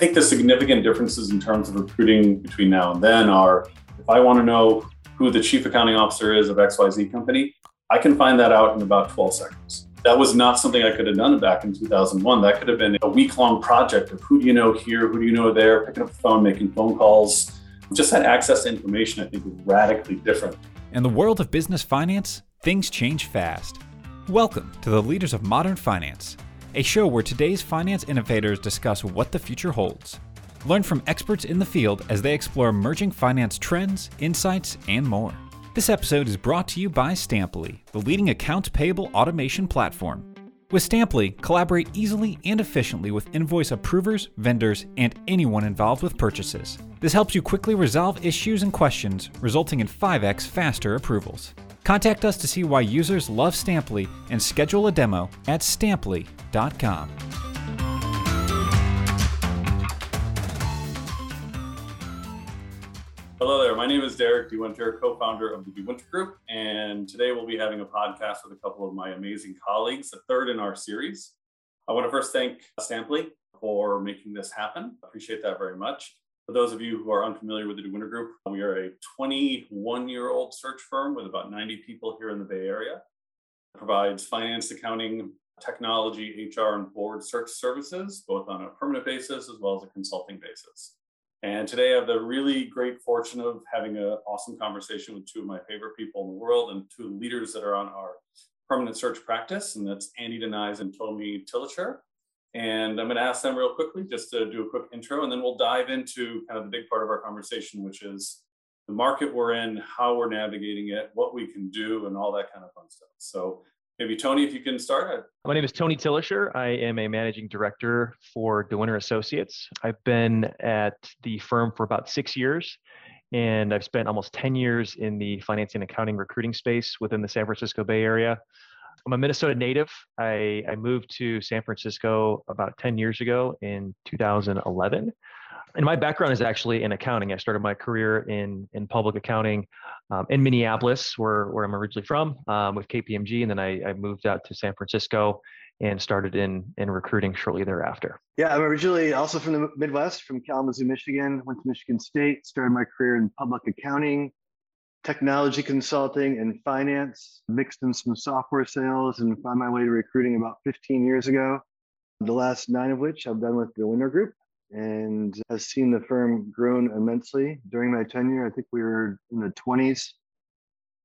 think the significant differences in terms of recruiting between now and then are if I want to know who the chief accounting officer is of XYZ company, I can find that out in about 12 seconds. That was not something I could have done back in 2001. That could have been a week long project of who do you know here, who do you know there, picking up the phone, making phone calls. Just that access to information, I think, is radically different. In the world of business finance, things change fast. Welcome to the Leaders of Modern Finance, a show where today's finance innovators discuss what the future holds. Learn from experts in the field as they explore emerging finance trends, insights, and more. This episode is brought to you by Stampli, the leading accounts payable automation platform. With Stampli, collaborate easily and efficiently with invoice approvers, vendors, and anyone involved with purchases. This helps you quickly resolve issues and questions, resulting in 5x faster approvals. Contact us to see why users love Stampli and schedule a demo at stampli.com. Hello there. My name is Derek DeWinter, co-founder of the DeWinter Group, and today we'll be having a podcast with a couple of my amazing colleagues, the third in our series. I want to first thank Stampli for making this happen. Appreciate that very much. For those of you who are unfamiliar with the DeWinter Group, we are a 21-year-old search firm with about 90 people here in the Bay Area. It provides finance, accounting, technology, HR, and board search services, both on a permanent basis as well as a consulting basis. And today I have the really great fortune of having an awesome conversation with two of my favorite people in the world and two leaders that are on our permanent search practice, and that's Andy Denies and Tony Tillitscher. And I'm going to ask them real quickly just to do a quick intro, and then we'll dive into kind of the big part of our conversation, which is the market we're in, how we're navigating it, what we can do, and all that kind of fun stuff. So Maybe Tony, if you can start. My name is Tony Tillitscher. I am a managing director for DeWinter Associates. I've been at the firm for about six years, and I've spent almost 10 years in the finance and accounting recruiting space within the San Francisco Bay Area. I'm a Minnesota native. I, I moved to San Francisco about 10 years ago in 2011 and my background is actually in accounting. I started my career in in public accounting um, in Minneapolis, where where I'm originally from, um, with KPMG, and then I, I moved out to San Francisco and started in in recruiting shortly thereafter. Yeah, I'm originally also from the Midwest, from Kalamazoo, Michigan. Went to Michigan State, started my career in public accounting, technology consulting, and finance. Mixed in some software sales, and found my way to recruiting about 15 years ago. The last nine of which I've done with DeWinter Group, and has seen the firm grown immensely during my tenure. I think we were in the 20s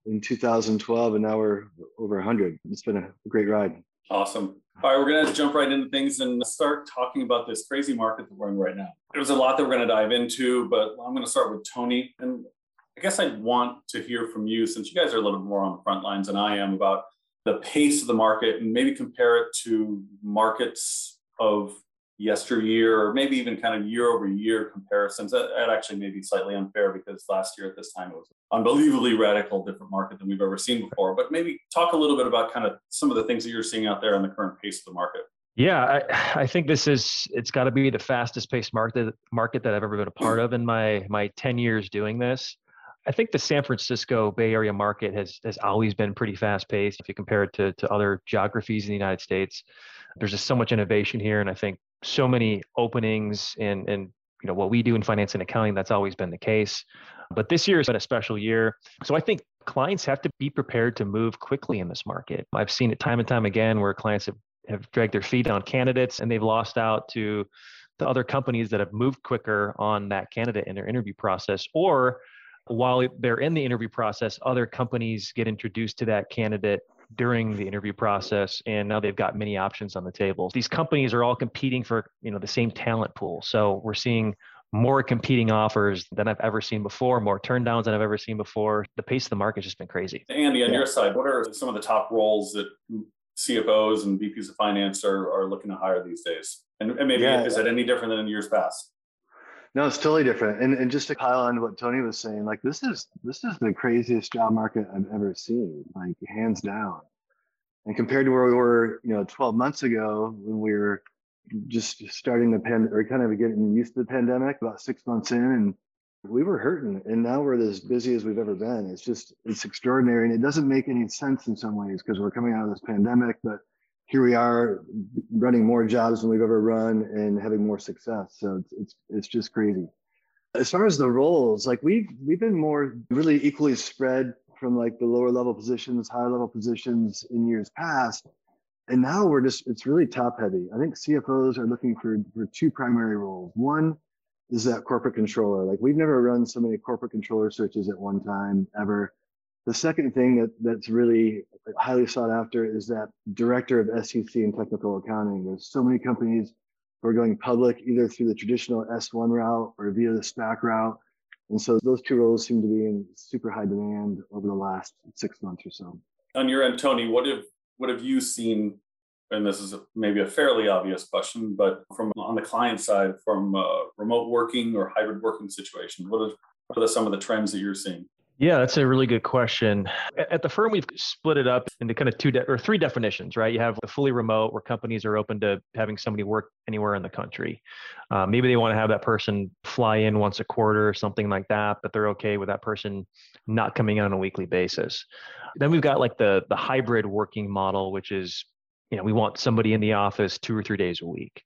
in 2012, and now we're over 100. It's been a great ride. Awesome. All right, we're going to jump right into things and start talking about this crazy market that we're in right now. There's a lot that we're going to dive into, but I'm going to start with Tony. And I guess I want to hear from you, since you guys are a little bit more on the front lines than I am, about the pace of the market and maybe compare it to markets of yesteryear or maybe even kind of year over year comparisons. That, that, actually may be slightly unfair because last year at this time it was unbelievably radical different market than we've ever seen before. But maybe talk a little bit about kind of some of the things that you're seeing out there on the current pace of the market. Yeah, I, I think this is it's got to be the fastest paced market market that I've ever been a part of in my my 10 years doing this. I think the San Francisco Bay Area market has has always been pretty fast paced if you compare it to to other geographies in the United States. There's just so much innovation here, and I think so many openings and and you know what we do in finance and accounting that's always been the case but this year has been a special year so i think clients have to be prepared to move quickly in this market i've seen it time and time again where clients have, have dragged their feet on candidates and they've lost out to the other companies that have moved quicker on that candidate in their interview process or while they're in the interview process other companies get introduced to that candidate during the interview process and now they've got many options on the table these companies are all competing for you know the same talent pool so we're seeing more competing offers than I've ever seen before, more turndowns than I've ever seen before. The pace of the market has just been crazy. Andy, on yeah. your side, what are some of the top roles that CFOs and VPs of finance are, are looking to hire these days? And, and maybe yeah. is it any different than in years past? No, it's totally different. And and just to pile on what Tony was saying, like this is this is the craziest job market I've ever seen, like hands down. And compared to where we were, you know, 12 months ago when we were just starting the pen or kind of getting used to the pandemic, about six months in, and we were hurting. And now we're as busy as we've ever been. It's just it's extraordinary, and it doesn't make any sense in some ways because we're coming out of this pandemic, but here we are running more jobs than we've ever run and having more success. So it's it's, it's just crazy. As far as the roles, like we've we've been more really equally spread from like the lower level positions, higher level positions in years past. And now we're just it's really top heavy. I think CFOs are looking for, for two primary roles. One is that corporate controller. Like we've never run so many corporate controller searches at one time ever. The second thing that, that's really highly sought after is that director of SEC and technical accounting. There's so many companies who are going public either through the traditional S1 route or via the SPAC route. And so those two roles seem to be in super high demand over the last six months or so. On your end, Tony, what have what have you seen? And this is a, maybe a fairly obvious question, but from on the client side, from uh, remote working or hybrid working situation, what are, what are some of the trends that you're seeing? Yeah, that's a really good question. At the firm, we've split it up into kind of two de- or three definitions, right? You have the fully remote, where companies are open to having somebody work anywhere in the country. Uh, maybe they want to have that person fly in once a quarter or something like that, but they're okay with that person not coming in on a weekly basis. Then we've got like the the hybrid working model, which is, you know, we want somebody in the office two or three days a week.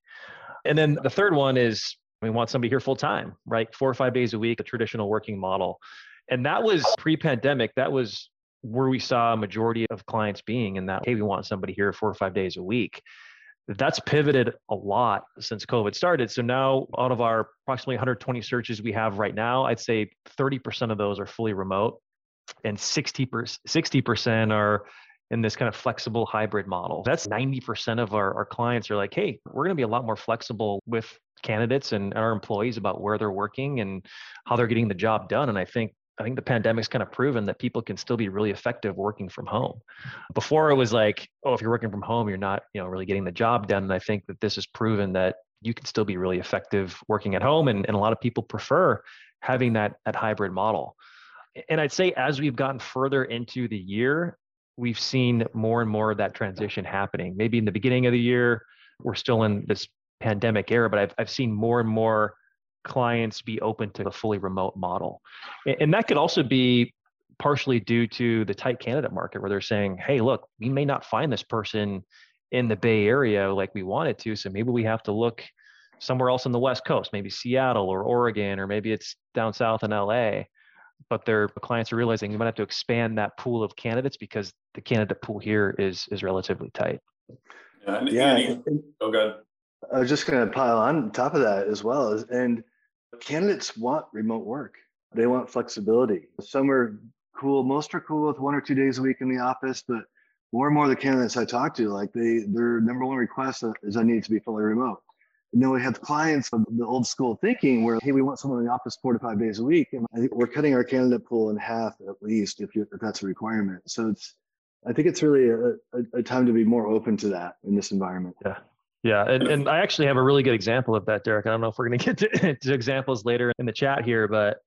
And then the third one is we want somebody here full time, right? Four or five days a week, a traditional working model and that was pre-pandemic that was where we saw a majority of clients being in that hey we want somebody here four or five days a week. That's pivoted a lot since covid started. So now out of our approximately 120 searches we have right now i'd say 30% of those are fully remote and 60 60% are in this kind of flexible hybrid model. That's 90% of our, our clients are like hey we're going to be a lot more flexible with candidates and our employees about where they're working and how they're getting the job done. And i think I think the pandemic's kind of proven that people can still be really effective working from home. Before it was like, oh, if you're working from home, you're not, you know, really getting the job done. And I think that this has proven that you can still be really effective working at home. And, and a lot of people prefer having that, that hybrid model. And I'd say as we've gotten further into the year, we've seen more and more of that transition happening. Maybe in the beginning of the year, we're still in this pandemic era, but I've, I've seen more and more clients be open to the fully remote model. And that could also be partially due to the tight candidate market where they're saying, hey, look, we may not find this person in the Bay Area like we wanted to. So maybe we have to look somewhere else on the West Coast, maybe Seattle or Oregon, or maybe it's down south in LA. But their clients are realizing you might have to expand that pool of candidates because the candidate pool here is is relatively tight. Yeah, and, yeah. And, oh, good. I was just going to pile on top of that as well. And candidates want remote work. They want flexibility. Some are cool. Most are cool with one or two days a week in the office, but more and more of the candidates I talk to, like they, their number one request is I need to be fully remote. Then we have clients of the old school thinking where, hey, we want someone in the office four to five days a week. And I think we're cutting our candidate pool in half at least if, you, if that's a requirement. So it's, I think it's really a, a, a time to be more open to that in this environment. Yeah. Yeah, and, and I actually have a really good example of that, Derek. I don't know if we're going to get to examples later in the chat here, but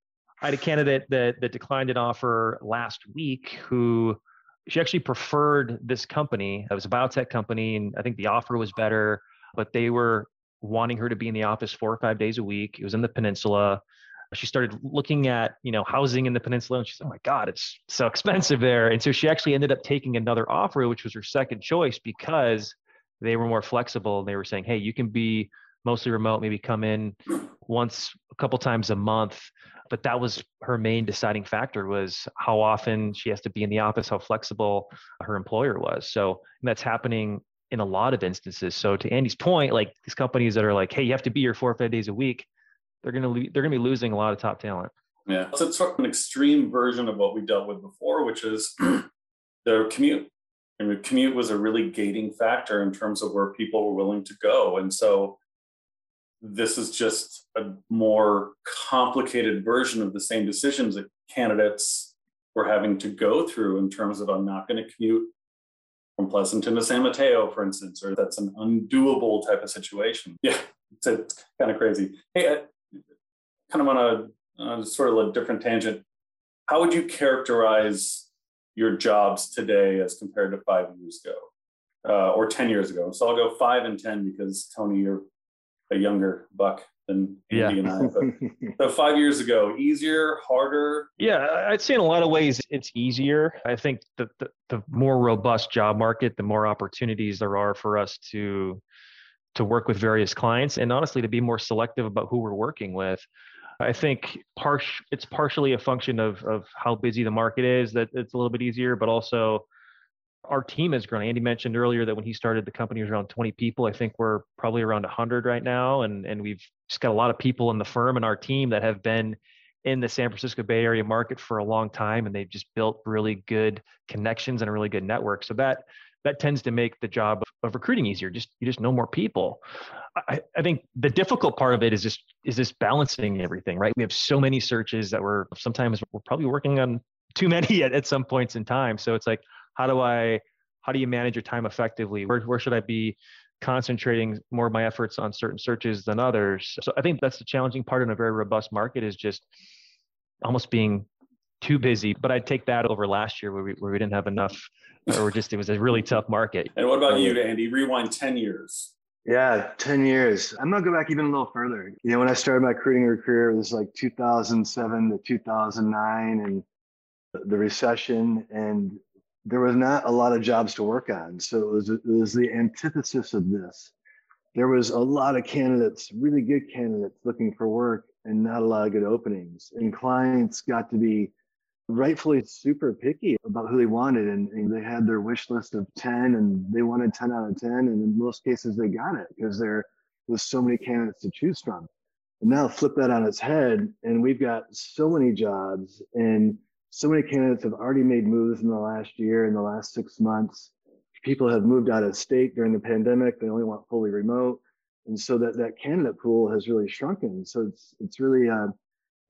I had a candidate that that declined an offer last week who she actually preferred this company. It was a biotech company, and I think the offer was better, but they were wanting her to be in the office four or five days a week. It was in the peninsula. She started looking at, you know, housing in the peninsula and she's like, oh my God, it's so expensive there. And so she actually ended up taking another offer, which was her second choice because they were more flexible and they were saying, hey, you can be mostly remote, maybe come in once a couple times a month. But that was her main deciding factor was how often she has to be in the office, how flexible her employer was. So that's happening in a lot of instances. So to Andy's point, like these companies that are like, hey, you have to be here four or five days a week, they're gonna they're gonna be losing a lot of top talent. Yeah, so it's sort of an extreme version of what we dealt with before, which is the commute and commute was a really gating factor in terms of where people were willing to go. And so this is just a more complicated version of the same decisions that candidates were having to go through in terms of I'm not going to commute from Pleasanton to San Mateo, for instance, or that's an undoable type of situation. Yeah, it's, it's kind of crazy. Hey, I, kind of on a, a sort of a different tangent, how would you characterize your jobs today as compared to five years ago uh, or 10 years ago. So I'll go five and 10 because Tony, you're a younger buck than Andy Yeah. and I. But so five years ago, easier, harder. Yeah, I'd say in a lot of ways it's easier. I think the, the, the more robust job market, the more opportunities there are for us to to work with various clients and honestly to be more selective about who we're working with. I think it's partially a function of of how busy the market is that it's a little bit easier, but also our team has grown. Andy mentioned earlier that when he started the company was around 20 people. I think we're probably around 100 right now, and and we've just got a lot of people in the firm and our team that have been in the San Francisco Bay Area market for a long time, and they've just built really good connections and a really good network. So that that tends to make the job of, recruiting easier. Just you just know more people. I, I think the difficult part of it is just is this balancing everything, right? We have so many searches that we're sometimes we're probably working on too many at, at some points in time. So it's like, how do I how do you manage your time effectively? Where where should I be concentrating more of my efforts on certain searches than others? So I think that's the challenging part in a very robust market is just almost being too busy. But I'd take that over last year where we where we didn't have enough or just it was a really tough market. And what about um, you, Andy? Rewind 10 years. Yeah, 10 years. I'm going to go back even a little further. You know, when I started my recruiting career, it was like 2007 to 2009 and the recession, and there was not a lot of jobs to work on. So it was, it was the antithesis of this. There was a lot of candidates, really good candidates looking for work and not a lot of good openings. And clients got to be rightfully super picky about who they wanted and, and, they had their wish list of 10 and they wanted 10 out of 10 and in most cases they got it because there was so many candidates to choose from. And now flip that on its head and we've got so many jobs and so many candidates have already made moves in the last year in the last six months. People have moved out of state during the pandemic they only want fully remote and so that that candidate pool has really shrunken. So it's it's really uh,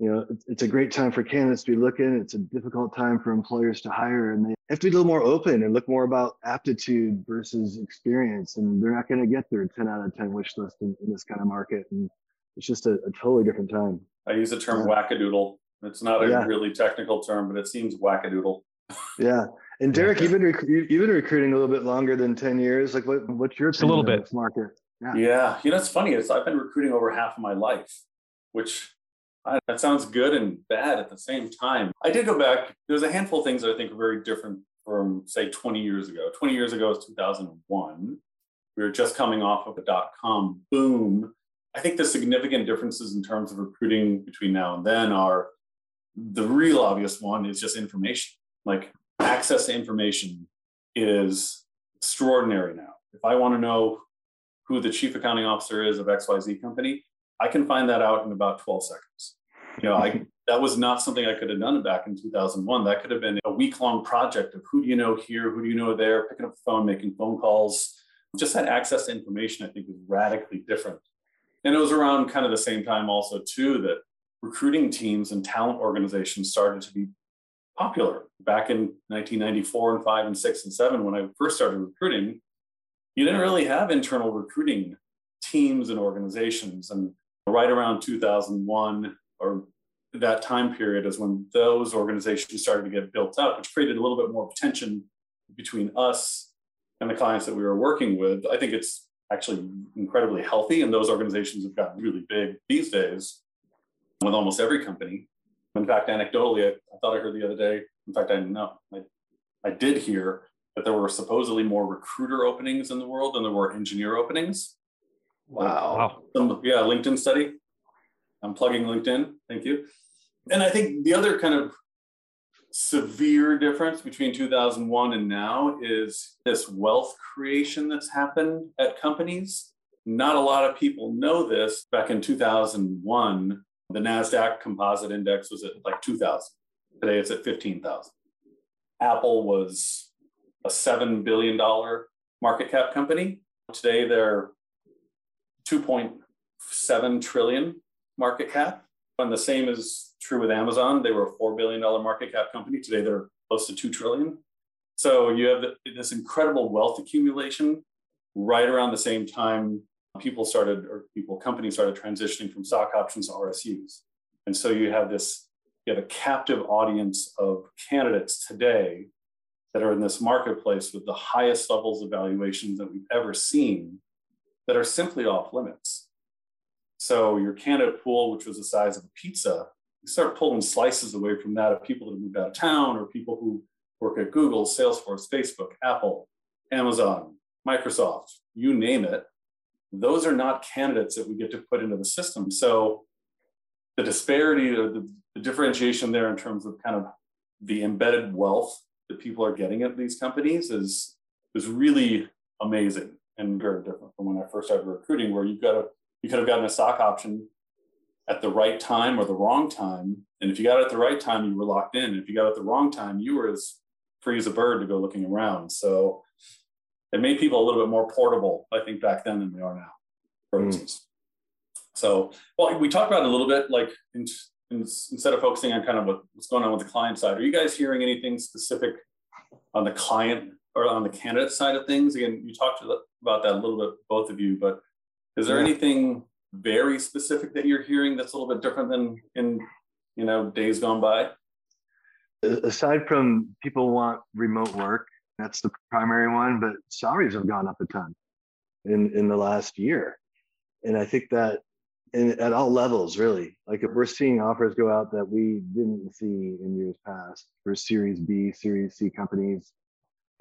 you know, it's a great time for candidates to be looking. It's a difficult time for employers to hire, and they have to be a little more open and look more about aptitude versus experience. And they're not going to get their 10 out of 10 wish list in, in this kind of market. And it's just a, a, totally different time. I use the term yeah. wackadoodle. It's not a yeah. really technical term, but it seems wackadoodle. yeah. And Derek, you've been rec- you've been recruiting a little bit longer than 10 years. Like, what, what's your Just a little bit market? Yeah. yeah. You know, it's funny. It's I've been recruiting over half of my life, which Uh, that sounds good and bad at the same time. I did go back. There's a handful of things that I think are very different from, say, 20 years ago. 20 years ago was 2001. We were just coming off of a dot com boom. I think the significant differences in terms of recruiting between now and then are the real obvious one is just information. Like access to information is extraordinary now. If I want to know who the chief accounting officer is of XYZ company, I can find that out in about 12 seconds. You know, I hmm. that was not something I could have done back in 2001. That could have been a week long project of who do you know here, who do you know there, picking up the phone, making phone calls. Just that access to information, I think, was radically different. And it was around kind of the same time also too that recruiting teams and talent organizations started to be popular. Back in 1994 and 5 and 6 and 7 when I first started recruiting, you didn't really have internal recruiting teams and organizations and right around 2001 or that time period is when those organizations started to get built up, which created a little bit more tension between us and the clients that we were working with. I think it's actually incredibly healthy, and those organizations have gotten really big these days with almost every company. In fact, anecdotally, I, I thought I heard the other day, in fact, I know, I, I did hear that there were supposedly more recruiter openings in the world than there were engineer openings. Wow. Some, yeah, LinkedIn study. I'm plugging LinkedIn. Thank you. And I think the other kind of severe difference between 2001 and now is this wealth creation that's happened at companies. Not a lot of people know this. Back in 2001, the NASDAQ composite index was at like 2,000. Today it's at 15,000. Apple was a $7 billion market cap company. Today they're 2.7 trillion market cap. And the same is true with Amazon. They were a $4 billion market cap company. Today they're close to 2 trillion. So you have this incredible wealth accumulation right around the same time people started or people companies started transitioning from stock options to RSUs. And so you have this you have a captive audience of candidates today that are in this marketplace with the highest levels of valuations that we've ever seen that are simply off limits. So your candidate pool, which was the size of a pizza, you start pulling slices away from that of people that have moved out of town or people who work at Google, Salesforce, Facebook, Apple, Amazon, Microsoft, you name it. Those are not candidates that we get to put into the system. So the disparity the, the differentiation there in terms of kind of the embedded wealth that people are getting at these companies is is really amazing and very different from when I first started recruiting, where you've got a you could have gotten a stock option at the right time or the wrong time. And if you got it at the right time, you were locked in. If you got it at the wrong time, you were as free as a bird to go looking around. So it made people a little bit more portable, I think, back then than they are now, for mm. instance. So, well, we talked about it a little bit, like in, in, instead of focusing on kind of what, what's going on with the client side, are you guys hearing anything specific on the client or on the candidate side of things? Again, you talked about that a little bit, both of you, but is there yeah. anything very specific that you're hearing that's a little bit different than in you know days gone by? Aside from people want remote work, that's the primary one, but salaries have gone up a ton in in the last year, and I think that in, at all levels, really, like we're seeing offers go out that we didn't see in years past for Series B, Series C companies,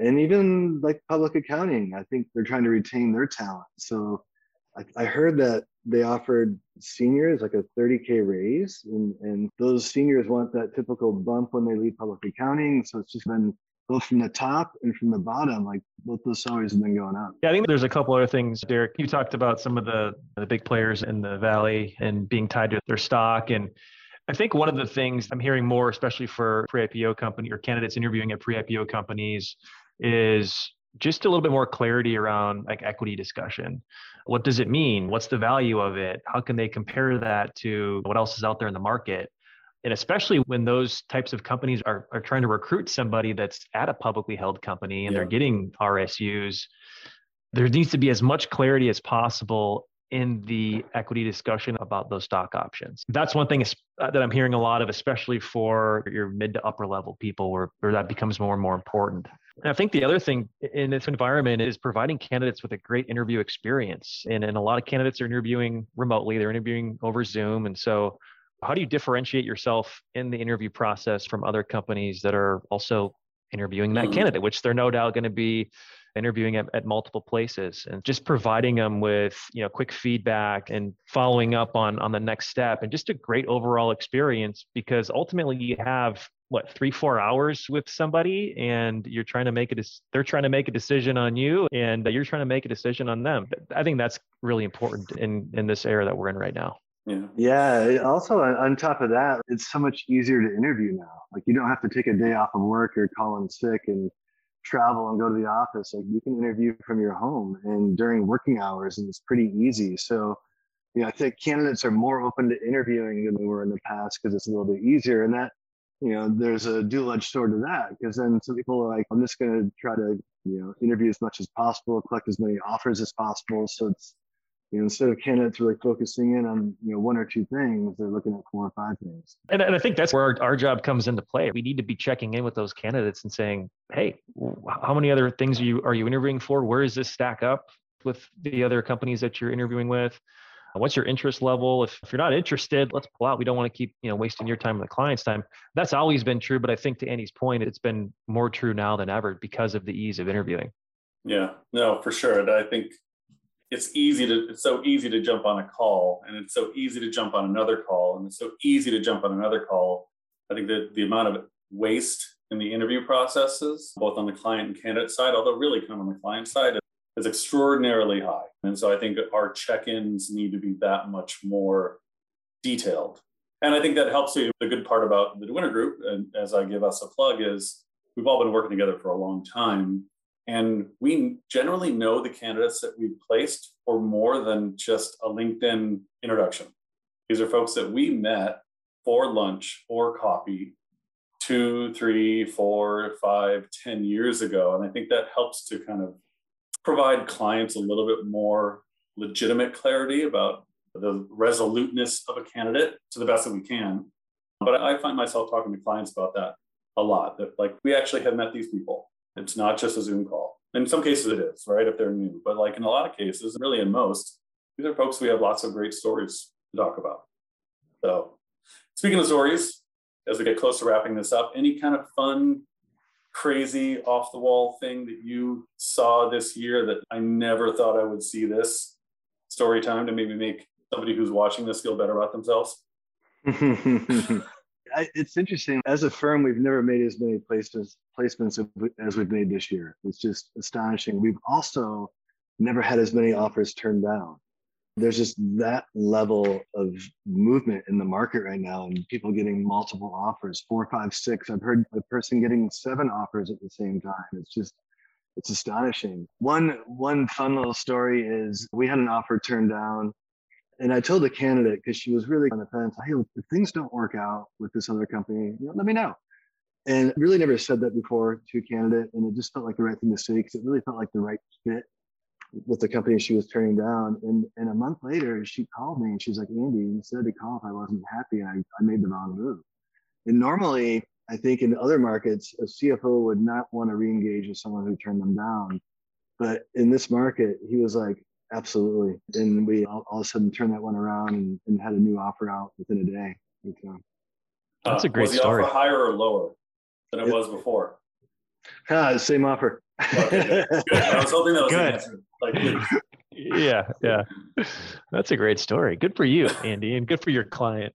and even like public accounting. I think they're trying to retain their talent, so I, I heard that they offered seniors like a 30k raise and, and those seniors want that typical bump when they leave public accounting. So it's just been both from the top and from the bottom like both those salaries have been going up. Yeah i think there's a couple other things derek. You talked about some of the the big players in the valley and being tied to their stock. And I think one of the things I'm hearing more, especially for pre-IPO company or candidates interviewing at pre-IPO companies, is just a little bit more clarity around like equity discussion. What does it mean? What's the value of it? How can they compare that to what else is out there in the market? And especially when those types of companies are, are trying to recruit somebody that's at a publicly held company and yeah. they're getting RSUs, there needs to be as much clarity as possible in the equity discussion about those stock options. That's one thing uh, that I'm hearing a lot of, especially for your mid to upper level people, where, where that becomes more and more important. And I think the other thing in this environment is providing candidates with a great interview experience. And, and a lot of candidates are interviewing remotely, they're interviewing over Zoom. And so, how do you differentiate yourself in the interview process from other companies that are also interviewing that mm-hmm. candidate, which they're no doubt going to be interviewing at, at multiple places and just providing them with you know quick feedback and following up on on the next step and just a great overall experience because ultimately you have what three four hours with somebody and you're trying to make a they're trying to make a decision on you and you're trying to make a decision on them. I think that's really important in in this era that we're in right now. Yeah. Yeah also on top of that it's so much easier to interview now. Like you don't have to take a day off of work or call in sick and travel and go to the office. Like you can interview from your home and during working hours and it's pretty easy. So you know i think candidates are more open to interviewing than they were in the past because it's a little bit easier and that you know, there's a dual-edged sword to that because then some people are like, I'm just going to try to, you know, interview as much as possible, collect as many offers as possible. So it's, you know, instead of candidates really focusing in on, you know, one or two things, they're looking at four or five things. And, and I think that's where our, our job comes into play. We need to be checking in with those candidates and saying, hey, how many other things are you, are you interviewing for? Where does this stack up with the other companies that you're interviewing with? Uh, what's your interest level? If, if you're not interested let's pull out. We don't want to keep you know wasting your time and the client's time. That's always been true but i think to Annie's point it's been more true now than ever because of the ease of interviewing. Yeah. No for sure. And i think it's easy to it's so easy to jump on a call and it's so easy to jump on another call and it's so easy to jump on another call. I think that the amount of waste in the interview processes both on the client and candidate side although really kind of on the client side is extraordinarily high. And so I think our check ins need to be that much more detailed. And I think that helps you. The good part about the DeWinter Group, and as I give us a plug, is we've all been working together for a long time. And we generally know the candidates that we've placed for more than just a LinkedIn introduction. These are folks that we met for lunch or coffee two, three, four, five, ten years ago. And I think that helps to kind of provide clients a little bit more legitimate clarity about the resoluteness of a candidate to the best that we can. But I find myself talking to clients about that a lot that like we actually have met these people. It's not just a Zoom call. In some cases it is, right? If they're new. But like in a lot of cases, really in most, these are folks we have lots of great stories to talk about. So, speaking of stories, as we get close to wrapping this up, any kind of fun, crazy, off the wall thing that you saw this year that I never thought I would see this story time to maybe make somebody who's watching this feel better about themselves? it's interesting. As a firm, we've never made as many placements placements as we've made this year. It's just astonishing. We've also never had as many offers turned down. There's just that level of movement in the market right now, and people getting multiple offers four, five, six. I've heard a person getting seven offers at the same time. It's just it's astonishing. One one fun little story is we had an offer turned down and I told the candidate because she was really on the fence. Hey, if things don't work out with this other company, you know, let me know. And really never said that before to a candidate, and it just felt like the right thing to say because it really felt like the right fit with the company she was turning down. And and a month later, she called me and she's like, Andy, you said to call if I wasn't happy, and I, I made the wrong move. And normally, I think in other markets, a CFO would not want to re-engage with someone who turned them down. But in this market, he was like, Absolutely. And we all, all, of a sudden turned that one around and, and, had a new offer out within a day. So, That's a great was the story. Offer higher or lower than it, it was before? Ah, same offer. okay, I was hoping that was good. Answer. Like, yeah, yeah. That's a great story. Good for you, Andy, and good for your client.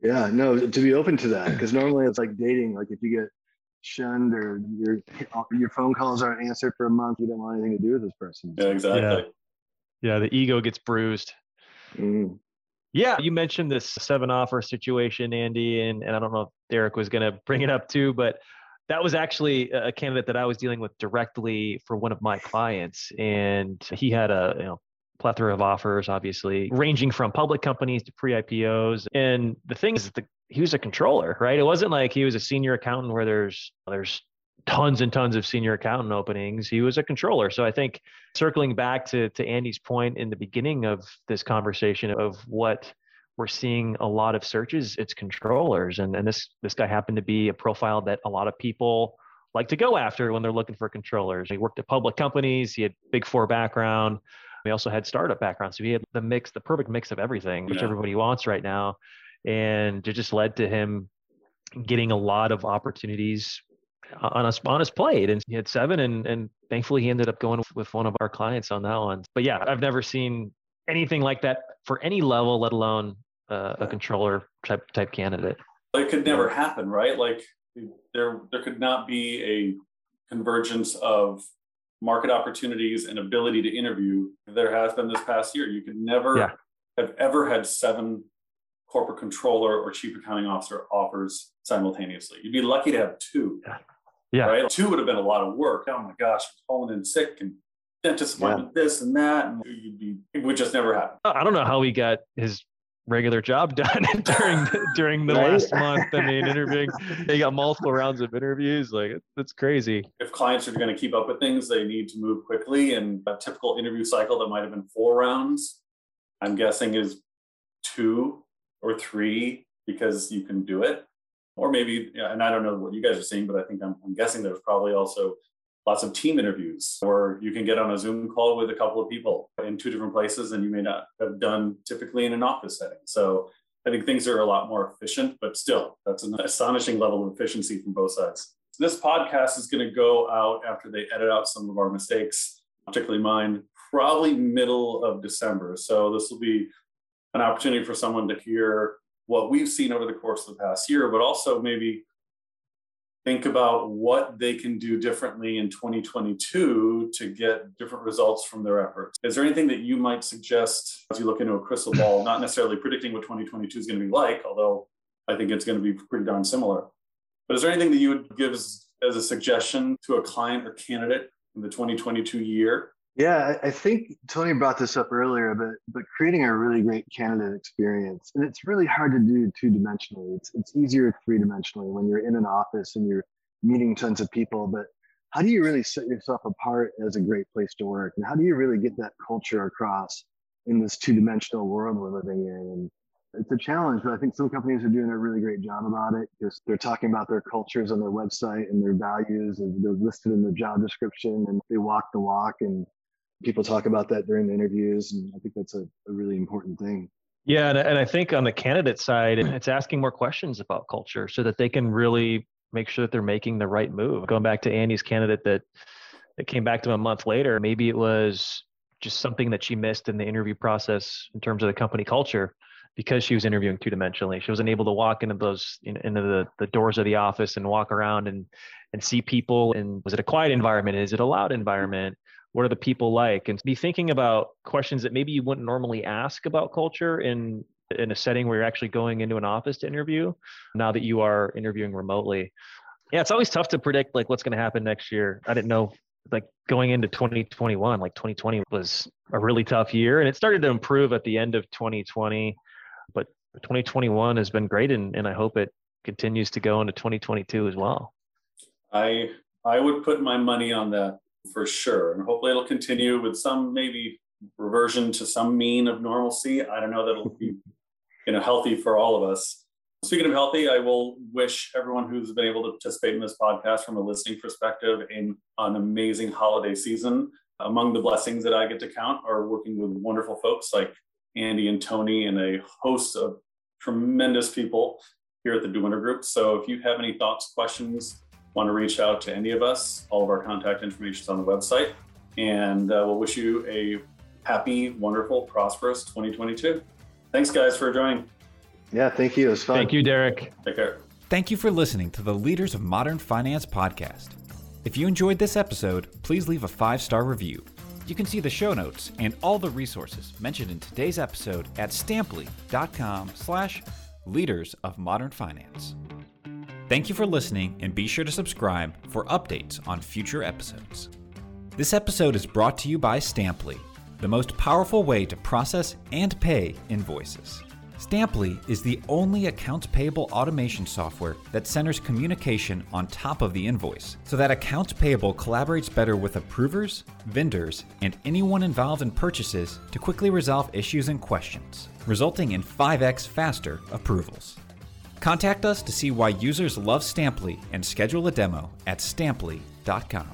Yeah, no, to be open to that because normally it's like dating. Like if you get shunned or your your phone calls aren't answered for a month, you don't want anything to do with this person. Yeah, exactly. Yeah, yeah the ego gets bruised. Mm. Yeah, you mentioned this seven offer situation, Andy, and, and I don't know if Derek was going to bring it up too, but that was actually a candidate that I was dealing with directly for one of my clients, and he had a you know plethora of offers, obviously ranging from public companies to pre-IPOs. And the thing is, the he was a controller, right? It wasn't like he was a senior accountant where there's there's tons and tons of senior accountant openings. He was a controller. So I think circling back to to Andy's point in the beginning of this conversation of what we're seeing a lot of searches, it's controllers. And and this this guy happened to be a profile that a lot of people like to go after when they're looking for controllers. He worked at public companies, he had big four background. We also had startup background. So he had the mix, the perfect mix of everything, which yeah. everybody wants right now and it just led to him getting a lot of opportunities on his on his plate and he had seven and and thankfully he ended up going with one of our clients on that one but yeah i've never seen anything like that for any level let alone uh, a controller type type candidate it could never happen right like there there could not be a convergence of market opportunities and ability to interview there has been this past year you could never yeah. have ever had seven corporate controller or chief accounting officer offers simultaneously. You'd be lucky to have two. Yeah. yeah. Right. Two would have been a lot of work. Oh my gosh, calling in sick and dentist appointment, yeah. this and that. And you'd be, it would just never happen. I don't know how he got his regular job done during during the right? last month. I mean, interviewing, they got multiple rounds of interviews. Like that's crazy. If clients are going to keep up with things, they need to move quickly. And a typical interview cycle that might have been four rounds, I'm guessing is two or three because you can do it. Or maybe, and I don't know what you guys are seeing, but I think I'm, I'm guessing there's probably also lots of team interviews or you can get on a Zoom call with a couple of people in two different places and you may not have done typically in an office setting. So I think things are a lot more efficient, but still, that's an astonishing level of efficiency from both sides. This podcast is going to go out after they edit out some of our mistakes, particularly mine, probably middle of December. So this will be an opportunity for someone to hear what we've seen over the course of the past year, but also maybe think about what they can do differently in 2022 to get different results from their efforts. Is there anything that you might suggest as you look into a crystal ball, not necessarily predicting what 2022 is going to be like, although I think it's going to be pretty darn similar. But is there anything that you would give as, as a suggestion to a client or candidate in the 2022 year yeah, I think Tony brought this up earlier, but but creating a really great candidate experience, and it's really hard to do two dimensionally. It's it's easier three dimensionally when you're in an office and you're meeting tons of people. But how do you really set yourself apart as a great place to work, and how do you really get that culture across in this two dimensional world we're living in? And it's a challenge, but I think some companies are doing a really great job about it because they're talking about their cultures on their website and their values, and they're listed in the job description, and they walk the walk and people talk about that during the interviews. And I think that's a, a really important thing. Yeah. And, and I think on the candidate side, it's asking more questions about culture so that they can really make sure that they're making the right move. Going back to Andy's candidate that, that came back to him a month later, maybe it was just something that she missed in the interview process in terms of the company culture because she was interviewing two dimensionally. She wasn't able to walk into those into the, the doors of the office and walk around and and see people. And was it a quiet environment? Is it a loud environment? What are the people like? And be thinking about questions that maybe you wouldn't normally ask about culture in in a setting where you're actually going into an office to interview. Now that you are interviewing remotely, yeah, it's always tough to predict like what's going to happen next year. I didn't know like going into 2021 like 2020 was a really tough year and it started to improve at the end of 2020 but 2021 has been great and, and i hope it continues to go into 2022 as well i i would put my money on that for sure and hopefully it'll continue with some maybe reversion to some mean of normalcy i don't know that'll be you know healthy for all of us Speaking of healthy, I will wish everyone who's been able to participate in this podcast from a listening perspective in an amazing holiday season. Among the blessings that I get to count are working with wonderful folks like Andy and Tony and a host of tremendous people here at the DeWinter Group. So if you have any thoughts, questions, want to reach out to any of us, all of our contact information is on the website. And uh, we'll wish you a happy, wonderful, prosperous 2022. Thanks, guys, for joining. Yeah, thank you. It was fun. Thank you, Derek. Take care. Thank you for listening to the Leaders of Modern Finance podcast. If you enjoyed this episode, please leave a five star review. You can see the show notes and all the resources mentioned in today's episode at stampli.com slash leaders of modern finance. Thank you for listening and be sure to subscribe for updates on future episodes. This episode is brought to you by Stampli, the most powerful way to process and pay invoices. Stampli is the only accounts payable automation software that centers communication on top of the invoice so that accounts payable collaborates better with approvers, vendors, and anyone involved in purchases to quickly resolve issues and questions, resulting in 5x faster approvals. Contact us to see why users love Stampli and schedule a demo at stampli.com.